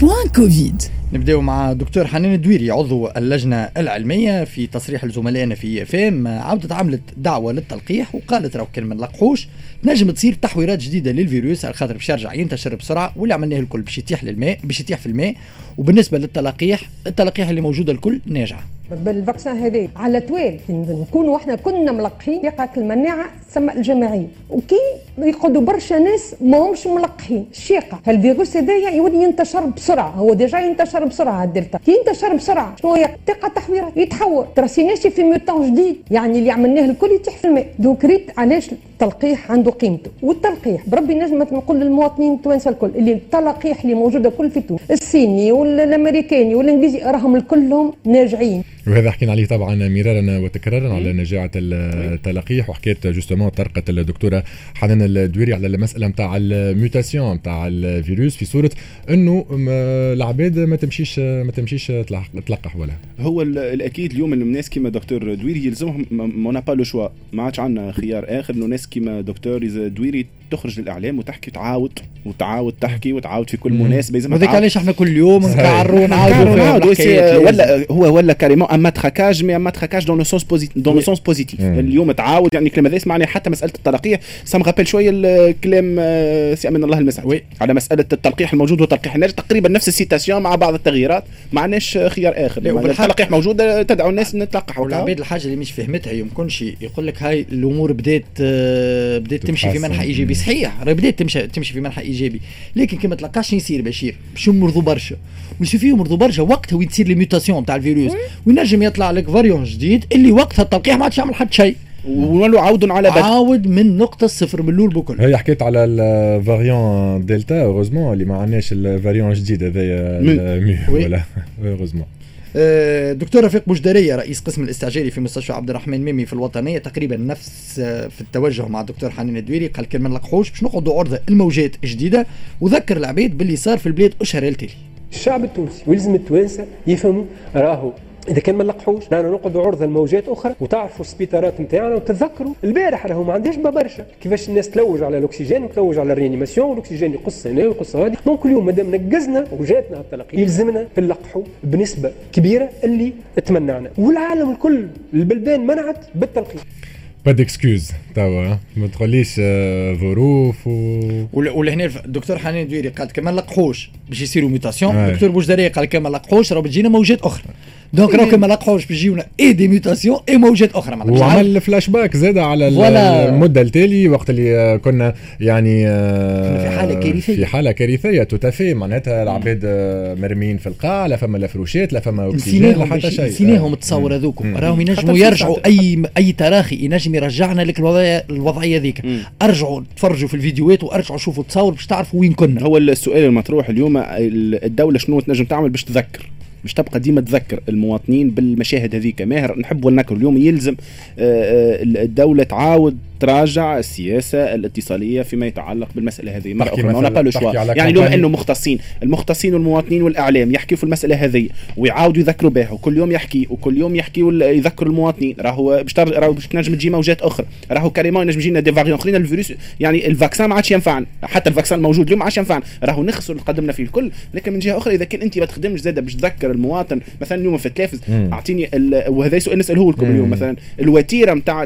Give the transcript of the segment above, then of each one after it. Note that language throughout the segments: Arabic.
بوان كوفيد. نبداو مع دكتور حنان الدويري عضو اللجنة العلمية في تصريح لزملائنا في فام عودت عملت دعوه للتلقيح وقالت راهو كان ما نلقحوش تنجم تصير تحويرات جديدة للفيروس على خاطر باش يرجع ينتشر بسرعة واللي عملناه الكل باش يتيح للماء باش يتيح في الماء وبالنسبة للتلقيح التلقيح اللي موجوده الكل ناجعه بالفاكسان هذا على توال نكونوا إحنا كنا ملقحين يقعك المناعة ثم الجماعيه وكي يقعدوا برشا ناس ما همش ملقحين الشيقه هالفيروس هذايا يولي ينتشر بسرعة هو déjà ينتشر بسرعة الدلتا. كي ينتشر بسرعة شنو هي؟ تلقى تحويرات يتحول ترى سيناشي في mutant جديد يعني اللي عملناه الكل يتيح في الماء. donc ريت علاش التلقيح عنده قيمته. والتلقيح بربي نجم نقول للمواطنين التوانسه الكل اللي التلقيح اللي موجوده كل في تونس الصيني والأمريكاني والإنجليزي راهم كلهم ناجعين وهذا حكينا عليه طبعا مرارا وتكرارا على نجاعة التلقيح وحكيت justement طرقت الدكتورة حنان الدويري على المسألة نتاع ال mutation نتاع الفيروس في صورة إنه العباد ما تمشيش ما تمشيش تلقح ولا. هو الأكيد اليوم إنه ناس كيما دكتور دويري يلزمهم n'a pas le choix ما عادش عندنا خيار آخر إنه ناس كيما دكتور دويري تخرج للإعلام وتحكي تعاود وتعاود تحكي وتعاود في كل مناسبة. لازم هذاك علاش إحنا كل يوم نكعروا ونعاودوا ولا هو ولا carrément un matraquage mais un matraquage dans le sens positif dans le sens positif اليوم تعاود يعني الكلام هذا يسمعني حتى مسألة التلقيح ça me rappelle شوية الكلام سي أمين الله المسعد. على مسألة التلقيح الموجود والتلقيح الناجح. تقريبا نفس ال citation مع بعض التغييرات. ما عندناش خيار آخر. التلقيح موجود تدعو الناس نتلقح والعباد الحاجة اللي مش فهمتها يمكنش يقول لك هاي الأمور بدات بدات تمشي في منحى إيجابي. صحيح راهي بدات تمشي تمشي في منحى إيجابي. لكن كما تلقاش يصير بشير باش يمرضوا برشا. وش فيه يمرضوا برشا. وقتها وين تصير les mutations تاع الفيروس؟ وينجم يطلع لك variant جديد اللي وقتها التلقيح ما عادش يعمل حتى شيء. ونولوا عود على بدء عاود من نقطة الصفر من الأول بكل. هي حكيت على ال variant delta heureusement اللي ما عندناش ال variant الجديد هذايا ولا. heureusement دكتور رفيق بوجدرية رئيس قسم الاستعجالي في مستشفى عبد الرحمن ميمي في الوطنية تقريبا نفس في التوجه مع الدكتور حنين الدويري قال كان ما نلقحوش باش نقعدوا عرضة الموجات جديدة وذكر العباد باللي صار في البلاد أشهر التالي الشعب التونسي ويلزم التوانسة يفهموا راهو إذا كان ما نلقحوش رانا نقعدوا عرضة لموجات أخرى وتعرفوا السبيطارات نتاعنا وتتذكروا البارح راهو ما عندهاش برشا. كيفاش الناس تلوج على الأكسجين وتلوج على ال réanimation والأكسجين يقص هنا ويقص هذه. donc اليوم مادام نقزنا وجاتنا التلقيح يلزمنا نلقحوا بنسبة كبيرة اللي تمنعنا. والعالم الكل البلدان منعت بالتلقيح pas d'excuse توا ما تقوليش ظروف و ولهنا الدكتور حنين دويري قال كما نلقحوش باش يصيروا mutations. الدكتور بوجدري قال كما نلقحوش راه بتجينا موجات أخرى. donc راهو كما لقحوش بيجيونا et des mutations et موجات أخرى وعمل flash-back زاد على المده التالي وقت اللي كنا يعني في حاله كارثيه في حاله كارثيه tout à fait معناتها العباد مرمين في القاع لا فما لا فروشات لا فما اكسجين لا حتى شيء نسيناهم التصاور هذوكم راهم ينجموا يرجعوا اي اي تراخي ينجم يرجعنا لك الوضعيه الوضعيه ذيك ارجعوا تفرجوا في الفيديوهات وارجعوا شوفوا التصاور باش تعرفوا وين كنا هو السؤال المطروح اليوم الدولة شنو تنجم تعمل باش تذكر؟ باش تبقى ديما تذكر المواطنين بالمشاهد هذيك. ماهر نحبوا نذكر اليوم يلزم الدولة تعاود تراجع السياسة الاتصالية فيما يتعلق بالمسألة هذه. مره أخرى ما نقلوا شوي يعني لو إنه مختصين المختصين والمواطنين والإعلام يحكيوا في المسألة هذه ويعاودوا يذكروا بها وكل يوم يحكي وكل يوم يحكي يذكروا المواطنين. راهو باش راهو باش تنجم تجي موجات أخرى. راهو carrément ينجم يجينا des variants أخرين. الفيروس يعني ال vaccin ما عادش ينفعنا. حتى ال vaccin الموجود اليوم ما عادش ينفعنا. راهو نخسر اللي قدمنا فيه الكل. لكن من جهة أخرى إذا كان أنت ما تخدمش زادة باش تذكر المواطن مثلا اليوم في التلفز أعطيني وهذا سؤال نسأله لكم اليوم مثلا الوتيرة نتاع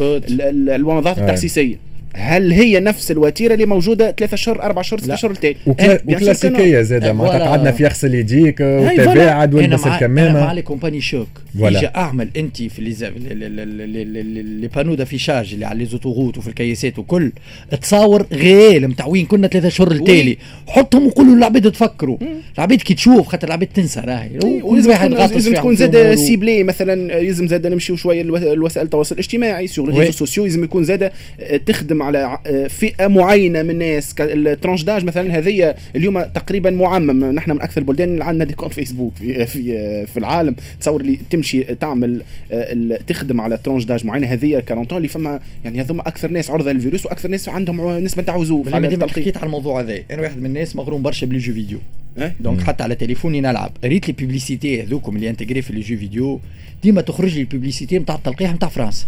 الومضات التحسيسيه هل هي نفس الوتيرة اللي موجودة ثلاثة شهور أربع شهور ست شهور التالي وكلا وكلاسيكية زادة. معناتها قعدنا في يغسل يديك وتباعد والبس الكمامه أنا مع les campagnes choc. يجي أعمل انت في les panneaux d'affichage اللي على les autoroutes وفي الكيسات وكل. تصاور غير نتاع وين كنا ثلاثة شهور التالي حطهم وقولوا للعباد تفكروا. العباد كي تشوف خاطر العباد تنسى راهي. لازم تكون زاد ciblée مثلا يلزم زاد نمشيو شوية الوسائل التواصل الاجتماعي sur les réseaux sociaux لازم يكون زاد تخدم على فئة معينة من الناس. ال tranche d'âge مثلا هذه اليوم تقريبا معمم. نحن من أكثر البلدان اللي عندنا des comptes Facebook في في في العالم. تصور اللي تمشي تعمل تخدم على tranche d'âge معينة. هذه 40 اللي فما يعني هذوما أكثر ناس عرضة للفيروس وأكثر ناس عندهم نسبة تاع عزوف على ديما حكيت على الموضوع هذا. أنا واحد من الناس مغروم برشا ب les jeux vidéo. donc حتى على تليفوني نلعب ريت les publicités هذوكم اللي intégrées في les jeux vidéo. ديما تخرج لي ال publicité نتاع التلقيح نتاع فرنسا.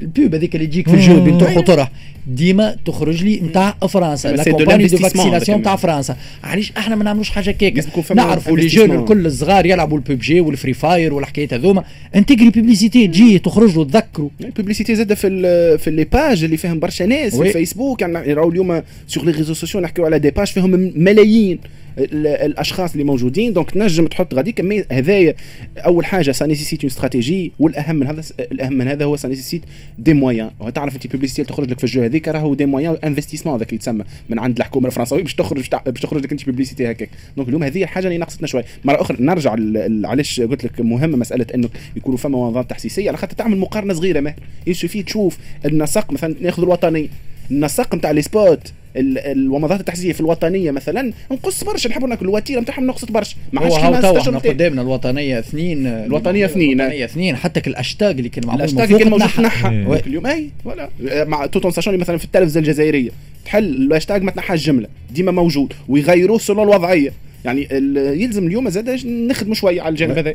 ال pub هذيك اللي تجيك في ال jeu بين تروح وتروح ديما تخرج لي نتاع فرنسا. la campagne de vaccination نتاع فرنسا. علاش إحنا ما نعملوش حاجة كيك نعرفوا les jeunes الكل الصغار يلعبوا ال PUBG وال Free Fire والحكايات هذوما. intégrée publicité تجي تخرج له تذكروا ال publicité زاد في في les pages اللي فيهم برشا ناس في الفيسبوك يعني راهو اليوم sur les réseaux sociaux نحكيو على des pages فيهم ملايين. الأشخاص اللي موجودين. donc تنجم تحط غاديك هذايا أول حاجة ça nécessite une stratégie والأهم من هذا الأهم من هذا هو ça nécessite des moyens تعرف انت publicité تخرج لك في ال jeu هذيك راهو des moyens investissement هذاك اللي يتسمى من عند الحكومة الفرنسويه باش تخرج باش تخرج لك انت publicité هكاك. donc اليوم هذه الحاجة اللي ناقصتنا شوي مرة أخرى نرجع علاش قلت لك مهمة مسألة إنه يكونوا فما منظمات تحسيسية. على خاطر تعمل مقارنة صغيرة ما يشوفي تشوف النسق مثلا ناخذ الوطني. النسق نتاع les spots الومضات التحسيسيه في الوطنية مثلا نقص برشا نحبوا ناكل الوتيرة نتاعهم نقصت برشا. ما عادش كيما تو إحنا قدامنا الوطنية اثنين الوطنية اثنين. الوطنية اثنين حتى الاشتاج اللي كان معمول الاشتاج اللي كان موجود تنحى اليوم أي ولا مع tout en sachant مثلا في التلفزة الجزائرية. تحل الاشتاج ما تنحاش جملة ديما موجود ويغيروه selon الوضعيه يعني يلزم اليوم زاد نخدموا شوية على الجانب هذا.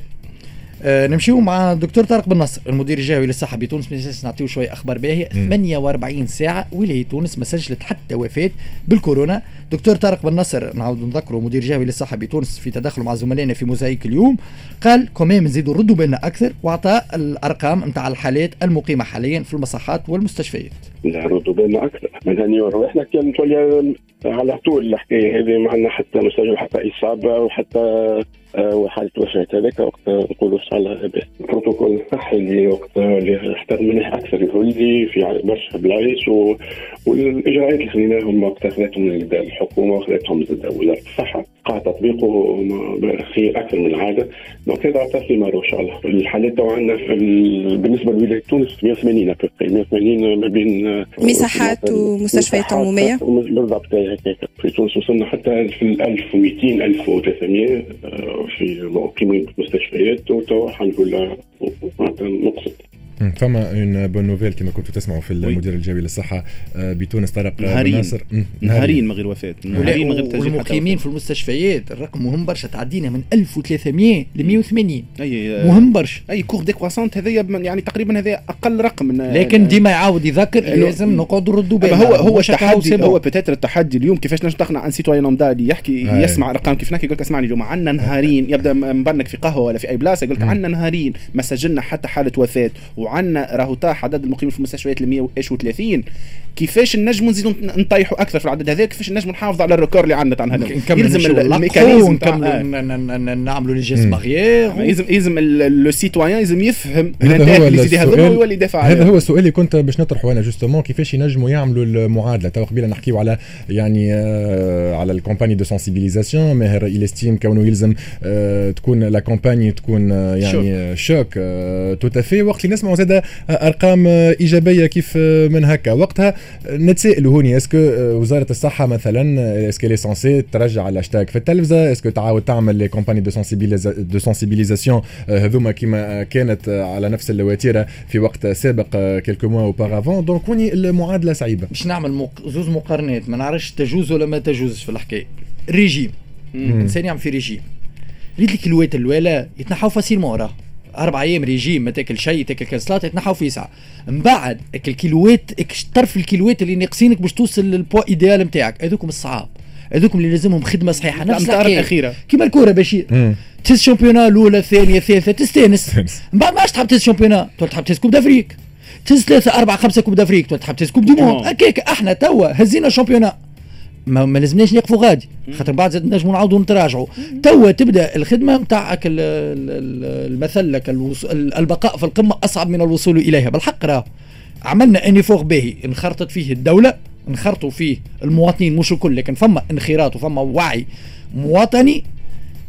آه نمشيو مع الدكتور طارق بن نصر المدير الجهوي للصحه بتونس. باش نعطيو شوية أخبار باهية. 48 ساعة ولاية تونس ما سجلت حتى وفاة بالكورونا. دكتور طارق بن نصر نعاود نذكره مدير جهوي للصحه بتونس في تداخله مع زملائنا في موزايك اليوم. قال كمان نزيدوا نردوا بالنا أكثر واعطى الأرقام نتاع الحالات المقيمة حاليا في المصحات والمستشفيات. نردوا بالنا أكثر. من هني إحنا كان على طول الحكاية هذه ما عندنا حتى مسجل حتى إصابة وحتى وحالة وفاه هذاك وقت نقولوا إن شاء الله لاباس البروتوكول الصحي اللي وقت اللي احتاج منه أكثر يهولي في برشا بلايص و... والإجراءات اللي خليناهم وقت اخذتهم الحكومة واخذتهم وزارة الصحة. وقع تطبيقه خير أكثر من العادة. donc هذا عطى ثمار إن شاء الله. الحالات تو عندنا في ال... بالنسبة لولاية تونس 180 180 ما بين مصحات ومستشفيات عمومية. بالضبط هكاك. في تونس وصلنا حتى في 1200 1300 في مقيمين وتوا الحمد لله نقصد فما une bonne nouvelle كما كنتوا تسمعوا في المدير الجهوي للصحة آه، بتونس طارق نهارين. ناصر. نهارين. من غير وفاة. نهارين. من غير تسجيل والمقيمين في المستشفيات الرقم مهم برشا تعدينا من 1300 ل 180 أي مهم برشا. أي courbe décroissante هذايا يعني تقريبا هذا أقل رقم. من لكن ديما يعاود يذكر لازم نقعدوا نردوا بالنا. هو هو التحدي هو peut-être التحدي اليوم كيفاش نجم تقنع un citoyen lambda اللي يحكي يسمع ارقام كيف يقول لك اسمعني اليوم عندنا نهارين. يبدأ مبرنك في قهوة ولا في أي بلاصة يقول لك عندنا نهارين. ما سجلنا حتى حالة وفاة. وعندنا راهو تاع عدد المقيمين في المستشفيات ل 130 كيفاش نجموا نزيدوا نطيحوا أكثر في العدد هذا؟ كيفاش نجموا نحافظوا على ال record اللي عندنا تاع هذا؟ يلزم ال mécanisme نكملوا نعملوا les gestes barrières يلزم يلزم le citoyen يلزم يفهم هذا هو السؤال. ويولي يدافع هذا هو السؤال اللي كنت باش نطرحه أنا justement كيفاش ينجموا يعملوا المعادلة؟ تو قبيلة نحكيو على يعني آه على ال campagne de sensibilisation ماهر il estime كونه يلزم آه تكون la campagne تكون آه يعني choc آه tout à fait وقت اللي نسمعوا زاد أرقام إيجابية كيف من هكا. وقتها نتسائلوا هوني est-ce que وزارة الصحة مثلا est-ce que لي سونسي ترجع الاشتاك في التلفزة؟ est-ce que تعاود تعمل les campagnes de de sensibilisation هذوما كيما كانت على نفس الوتيرة في وقت سابق quelques mois auparavant donc هوني المعادلة صعيبة. باش نعمل مق... زوز مقارنات ما نعرفش تجوز ولا ما تجوزش في الحكاية. ريجيم. الانسان يعمل في ريجيم. ريت الكيلوات الاولى يتنحوا facilement راه أربع أيام ريجيم ما تاكل شيء تاكل كاسلات يتنحوا في ساعه من بعد الكيلوات طرف الكيلوات اللي ناقصينك باش توصل لل poids idéal نتاعك هذوكم الصعاب. هذوكم اللي لازمهم خدمة صحيحة نفس الأخيرة. كيما الكورة بشير تهز championnat الأولى الثانية الثالثة تستانس من بعد ما عادش تحب تهز championnat تولي تحب تهز coupe d'Afrique. تهز ثلاثة أربعة خمسة coupe d'Afrique تولي تحب تهز coupe du monde هكاك إحنا توا هزينا championnat. ما, ما لازمناش نقفوا غادي. خاطر بعد زاد نجموا نعاودوا نتراجعوا توا تبدا الخدمة نتاعك المثل لك البقاء في القمة أصعب من الوصول إليها. بالحق راه. عملنا un effort باهي انخرطت فيه الدولة انخرطوا فيه المواطنين مش الكل لكن فما انخراط وفما وعي مواطني.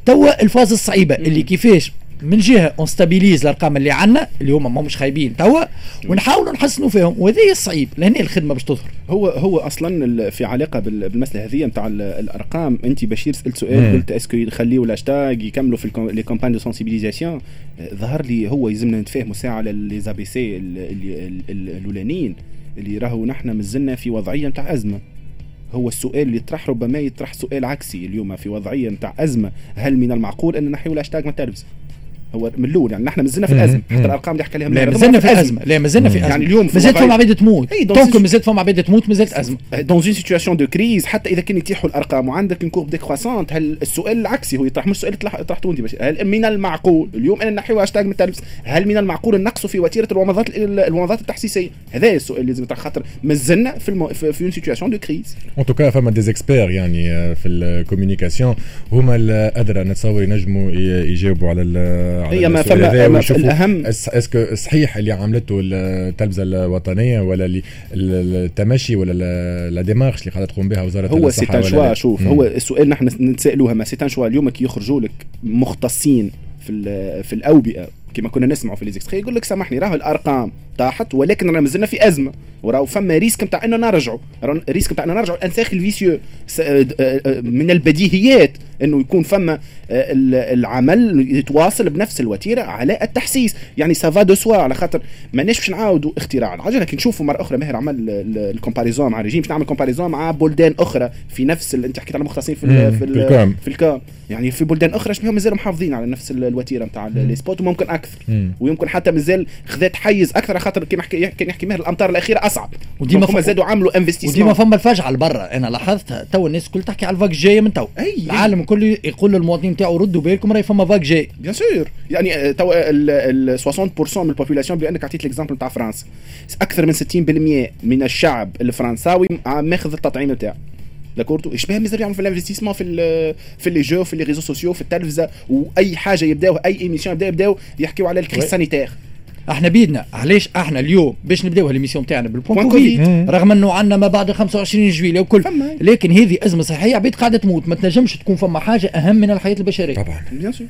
توا ال phase الصعيبة اللي كيفاش من جهة on stabilise الأرقام اللي عندنا اللي هما ما مش خايبين توا ونحاولوا نحسنوا فيهم وهذا الصعيب لأن الخدمة باش تظهر. هو هو أصلا في علاقة بالمسألة هذه نتاع الأرقام أنت بشير سألت سؤال قلت est-ce que يخليوا الاشتاج يكملوا في les campagnes de sensibilisation ظهر لي هو يلزمنا نتفاهموا ساعة على les ABC الأولانيين اللي راهو نحن مازلنا في وضعية نتاع أزمة. هو السؤال اللي يطرح ربما يطرح سؤال عكسي اليوم في وضعية نتاع أزمة. هل من المعقول أن نحيوا الاشتاج من التلفزه هو من الأول يعني نحن مازلنا في. الأزمة. حتى الأرقام اللي حكى عليها لا مازلنا في ازمه لا مازلنا في ازمه يعني اليوم في مازالت فما عباد تموت une- مازالت فما عباد تموت مازالت أزمة. dans une situation de crise حتى إذا كان يطيحوا الأرقام وعندك ال courbe décroissante هل السؤال العكسي هو يطرح مش سؤال طرح- طرحته انت هل من المعقول؟ اليوم أنا نحيو هاشتاج من التلفز هل من المعقول نقصوا في وتيرة الومضات الومضات التحسيسية؟ هذا السؤال اللي لازم يطرح خاطر مازلنا في المو... في, une situation de crise en tout cas فما des experts يعني آه، في ال communication هما الأدرى نتصور ينجموا يجاوبوا على هي ما فما ما الاهم اس- est-ce que صحيح اللي عملته التلفزة الوطنية ولا التمشي ولا la démarche اللي قاعدة تقوم بها وزارة هو c'est un choix؟ شوف مم. هو السؤال نحن نتسالوها mais c'est un choix اليوم كي يخرجوا لك مختصين في في الأوبئة كما كنا نسمعوا في les extraits يقول لك سامحني راهو الأرقام طاحت ولكن رانا مازلنا في أزمة وراهو فما risque نتاع إنه نرجعوا. risque نتاع إنه نرجعوا. الانساخ الفيسيو س- آه، آه، من البديهيات. إنه يكون فما آه، ال- العمل يتواصل بنفس الوتيرة على التحسيس. يعني ça va de soi على خاطر ماناش باش نعاودوا اختراع. العجله كي نشوفوا مرة أخرى ماهر عمل ال- ال- ال comparaison مع الريجيم. باش نعمل comparaison مع بلدان أخرى في نفس ال... أنت حكيت على مختصين في ال... في ال- ال com. في ال com. يعني في بلدان أخرى شبيهم مازالوا محافظين على نفس ال- الوتيرة نتاع les spots وممكن أكثر. مم. ويمكن حتى مازال خذات حيز أكثر على خاطر كيما حكي كان يحكي ماهر الأمطار الأخيرة أصعب. وديما وديما ف- زادوا عملوا وديما investissement فما الفجعه لبرا. أنا لاحظت تو الناس الكل تحكي على ال vague جاية من تو. العالم الكل يقول للمواطنين تاعو ردوا بالكم راهي فما vague جاي. bien sûr يعني آه، تو ال 60% من ال population بأنك عطيت ال exemple نتاع فرنسا أكثر من 60% من الشعب الفرنساوي ماخذ التطعيم نتاعو d'accord وإيش بها مازال يعملوا في ال investissement في ال في لي جو في les réseaux sociaux في التلفزة وأي حاجة يبداو أي émission يبداو يبدأو يحكيوا على ال crise. sanitaire إحنا بيدنا. علاش إحنا اليوم باش نبداو ال émission تاعنا بال point point Covid. رغم انه عندنا ما بعد 25 جويلية وكل. لكن هذه أزمة صحيه عبيد قاعدة تموت. ما تنجمش تكون فما حاجة أهم من الحياة البشرية. طبعا. bien sûr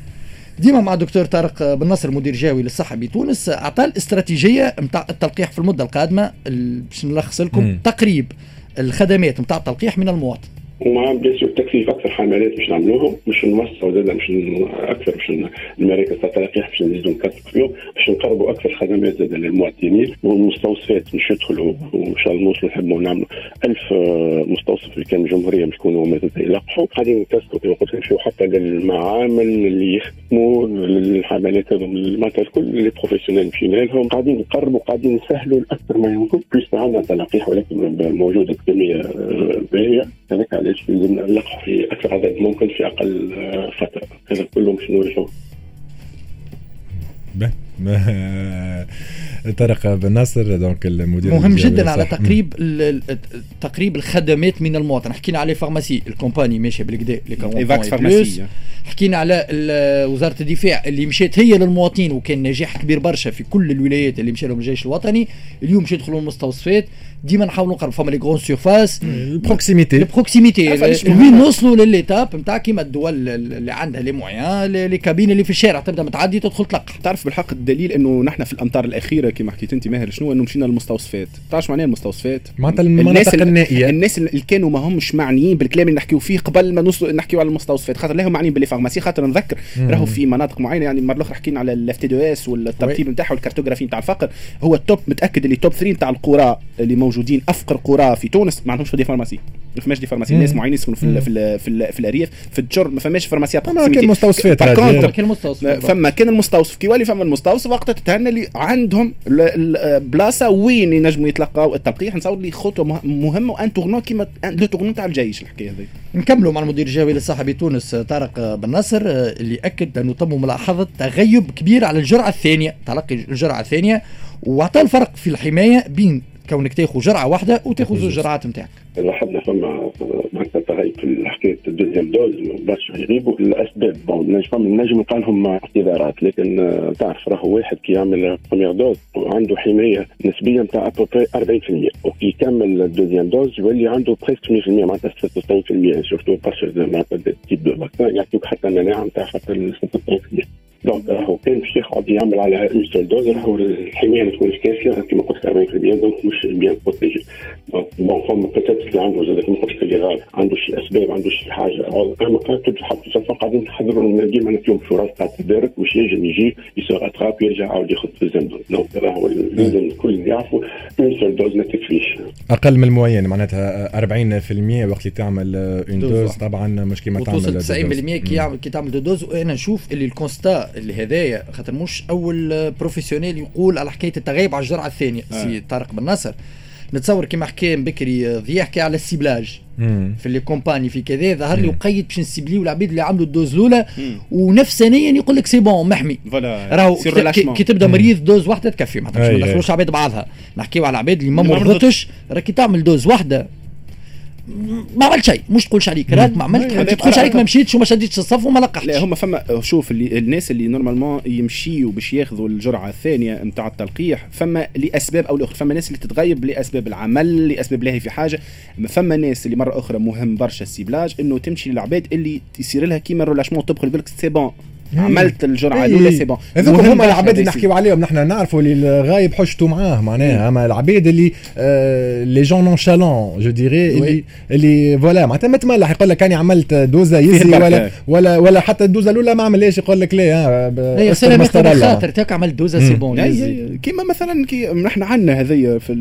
ديما مع الدكتور طارق بن نصر مدير جهوي للصحه بتونس أعطى الاستراتيجية نتاع التلقيح في المدة القادمة ال- باش نلخص لكم مم. تقريب الخدمات نتاع التلقيح من المواطن. ومع bien sûr تكثيف أكثر حملات باش نعملوهم باش نوسعوا زاد باش أكثر باش المراكز تاع التلقيح باش نزيدوا نكثفوا فيهم باش نقربوا أكثر خدمات زاد للمواطنين والمستوصفات باش يدخلوا. وإن شاء الله نوصلوا نحبوا نعملوا 1000 آه، مستوصف اللي كان الجمهوريه باش يكونوا مازال يلقحوا. قاعدين نكثفوا كما قلت نمشيو حتى للمعامل اللي يخدموا للحملات هذوم معناتها الكل les professionnels مشينا لهم. قاعدين نقربوا قاعدين نسهلوا أكثر ما يمكن بليس عندنا تلقيح ولكن موجودة بكميه آه، باهيه هذاك علاش لازم نلقح في أكثر عدد ممكن في أقل آه، فترة. هذا كله باش. ما- طارق بن ناصر donc المدير مهم جدا على. تقريب تقريب الخدمات من المواطن. حكينا على pharmacie ال campagne ماشيه بالكدا اللي Evax pharmacie حكينا على ال- وزارة الدفاع اللي مشات هي للمواطنين وكان نجاح كبير برشا في كل الولايات اللي مشى لهم الجيش الوطني. اليوم باش يدخلوا المستوصفات. ديما نحاولوا نقرب فما les grandes surfaces ال proximité ال proximité وين؟ نوصلوا لل étape نتاع كيما الدول اللي عندها les moyens les cabines اللي في الشارع تبدأ متعدي تدخل تلقح تعرف بالحق الدليل إنه نحن في الأمتار الأخيرة كما حكيت أنت ماهر شنو؟ إنه مشينا للمستوصفات. تعرف شو معناها المستوصفات؟ معناتها المناطق ال- النائية. الناس اللي كانوا ما همش معنيين بالكلام اللي نحكيو فيه قبل ما نوصلوا نحكيو على المستوصفات. خاطر لا هم معنيين ب les pharmacies خاطر نذكر راهو في مناطق معينة يعني المره الأخرى حكينا على ال FTDES والترتيب نتاعها وال cartographie نتاع الفقر. هو ال top متأكد اللي top 3 نتاع القرى اللي موجودين أفقر قرى في تونس ما عندهمش des pharmacies. ما فماش des pharmacies. الناس معينين يسكنوا في ال- في ال- في, ال- في الأرياف في الجر ما فماش فارماسيات أما كان مستوصفات كاين المستوصف فما كان المستوصف. كي يولي فما المستوصف وقتها تتهنى اللي عندهم بلاصة وين ينجموا يتلقاو التلقيح نصور لي خطوة مه- مهمة و un tournant كيما le tournant تاع الجيش الحكاية هذه نكملوا مع المدير الجهوي للصحه بتونس طارق بن نصر اللي أكد أنه تم ملاحظة تغيب كبير على الجرعة الثانية تلقي الجرعة الثانية واعطى الفرق في الحماية بين كونك تاخذ جرعة واحدة وتاخذ زوج جرعات نتاعك. لاحظنا فما معناتها تغيب في حكايه ال deuxième dose برشا يغيبوا الاسباب bon نجم فما نجم نلقى لهم اعتذارات لكن آه، تعرف راهو واحد كي يعمل première dose عنده حماية نسبية نتاع à peu près 40% وكي يكمل ال deuxième dose يولي عنده presque 100% معناتها 96% surtout برشا معناتها types de vaccins يعطيوك حتى المناعه نتاع حتى 96% donc راهو كان باش يقعد يعمل على une seule dose راهو الحمايه ما تكونش كافيه كما قلت 40% donc مش bien protégé donc bon فما peut-être اللي عنده زاد كما قلت اللي غال عنده شي اسباب عنده شي حاجة اما كانت حتى صفا قاعدين نحضروا ديما فيهم فرص تاع التدارك باش ينجم يجي ي se rattrape يرجع عاود ياخذ deuxième dose donc راهو لازم الكل يعرفوا une seule dose ما تكفيش أقل من ال moyenne معناتها 40% وقت اللي تعمل une dose. طبعا مش كيما تعمل وتوصل deux 90% doses. كي يعمل كي تعمل deux doses وأنا نشوف le constat اللي هذايا خاطر مش أول professionnel يقول على حكاية التغيب على الجرعة الثانية آه. سي طارق بن نصر نتصور كيما حكى بكري ضياء حكى على ال ciblage. في les campagnes في كذا ظهر لي. وقيد باش نسيبليو العباد اللي عملوا ال dose الأولى. ونفسانيا يقول لك c'est bon محمي راهو كي, تبدأ مريض dose واحدة تكفي ما. ندخلوش عباد بعضها نحكيو على العباد اللي ما اللي ما مرضتش راكي تعمل dose واحدة ما عملت شيء. مش تقولش عليك راك ما عملت. ما تقولش عليك ما مشيتش وما شديتش الصف وما لا لقحتش هما فما شوف اللي الناس اللي normalement يمشيوا باش ياخذوا الجرعة الثانية نتاع التلقيح فما لأسباب أو لأخرى. فما ناس اللي تتغيب لأسباب العمل لأسباب لاهي في حاجة. فما ناس اللي مرة أخرى مهم برشا ال ciblage إنه تمشي للعباد اللي يصير لها كيما ال relâchement تدخل يقول لك c'est bon عملت الجرعة الأولى c'est bon هذوك هما العباد اللي نحكيو عليهم. نحن نعرفوا اللي الغايب حشتوا معاه معناها. أما العباد اللي آه les gens nonchalants je dirais اللي اللي voilà معناتها ما تملح. يقول لك اني عملت دوزة يزي. ولا ولا ولا حتى الدوزة الأولى ما عملهاش. يقول لك لا هي ياخذ الله. خاطر. تاك عملت دوزة c'est. bon كيما مثلا كي نحن عندنا هذيا في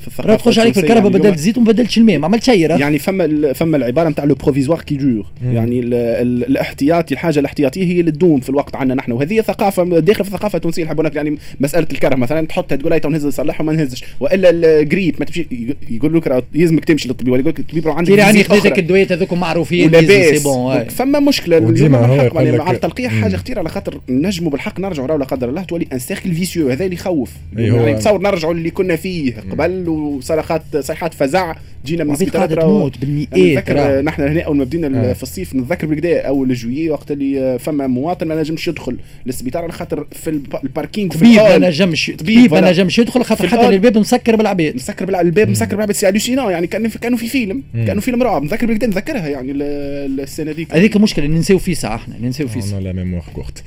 في الثقافة تخش عليك في الكرهبة يعني بدلت اليوم- زيت وما بدلتش الماء. ما عملت شيء يعني فما فما العبارة نتاع le provisoire qui dure. يعني ال ال الاحتياطي الحاجة الاحتياطية هي اللي تدوم. في الوقت عندنا نحن. وهذه ثقافة داخل في الثقافه التونسيه نقول يعني مسألة الكرهبة مثلا تحطها تقول تو نهز نصلحها وما نهزش. وإلا الجريب ما تمشي يقول لك راه يلزمك تمشي للطبيب ولا يقول لك الطبيب عندك راني visite خذيتك. الدويات هذوك معروفين ولاباس فما مشكلة. وديما اليوم يعني مع التلقيح. حاجة خطيرة على خاطر نجموا بالحق نرجعوا لا قدر الله تولي un cercle vicieux هذا اللي يخوف. أي هو- يعني تصور نرجعوا اللي كنا فيه قبل وصرخات صيحات فزع. جينا من السبيطارات تموت بالمئات نتذكر. نحن هنا أول ما بدينا آه. في الصيف نتذكر بالكدا أول جويي وقت اللي فما مواطن ما نجمش يدخل. للسبيطار على خاطر في الب- ال parking في طبيب ما نجمش طبيب، ما. نجمش يدخل خاطر حتى. الباب مسكر بالعباد مسكر بالع- الباب مسكر بالعباد c'est hallucinant يعني كان في كانوا في فيلم. كانوا فيلم رعب. نتذكر بالكدا نتذكرها يعني ال- السنة ذيك هذيك مشكله ننساو فيسع إحنا ننساو فيسع أنا la mémoire courte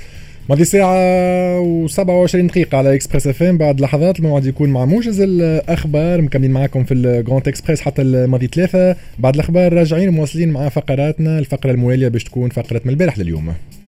ماضي ساعة و27 دقيقة على Express FM بعد لحظات الموعد يكون مع موجز الأخبار. مكملين معاكم في ال Grand Express حتى الماضي ثلاثة. بعد الأخبار راجعين مواصلين مع فقراتنا. الفقرة الموالية باش تكون فقرة من البارح لليوم.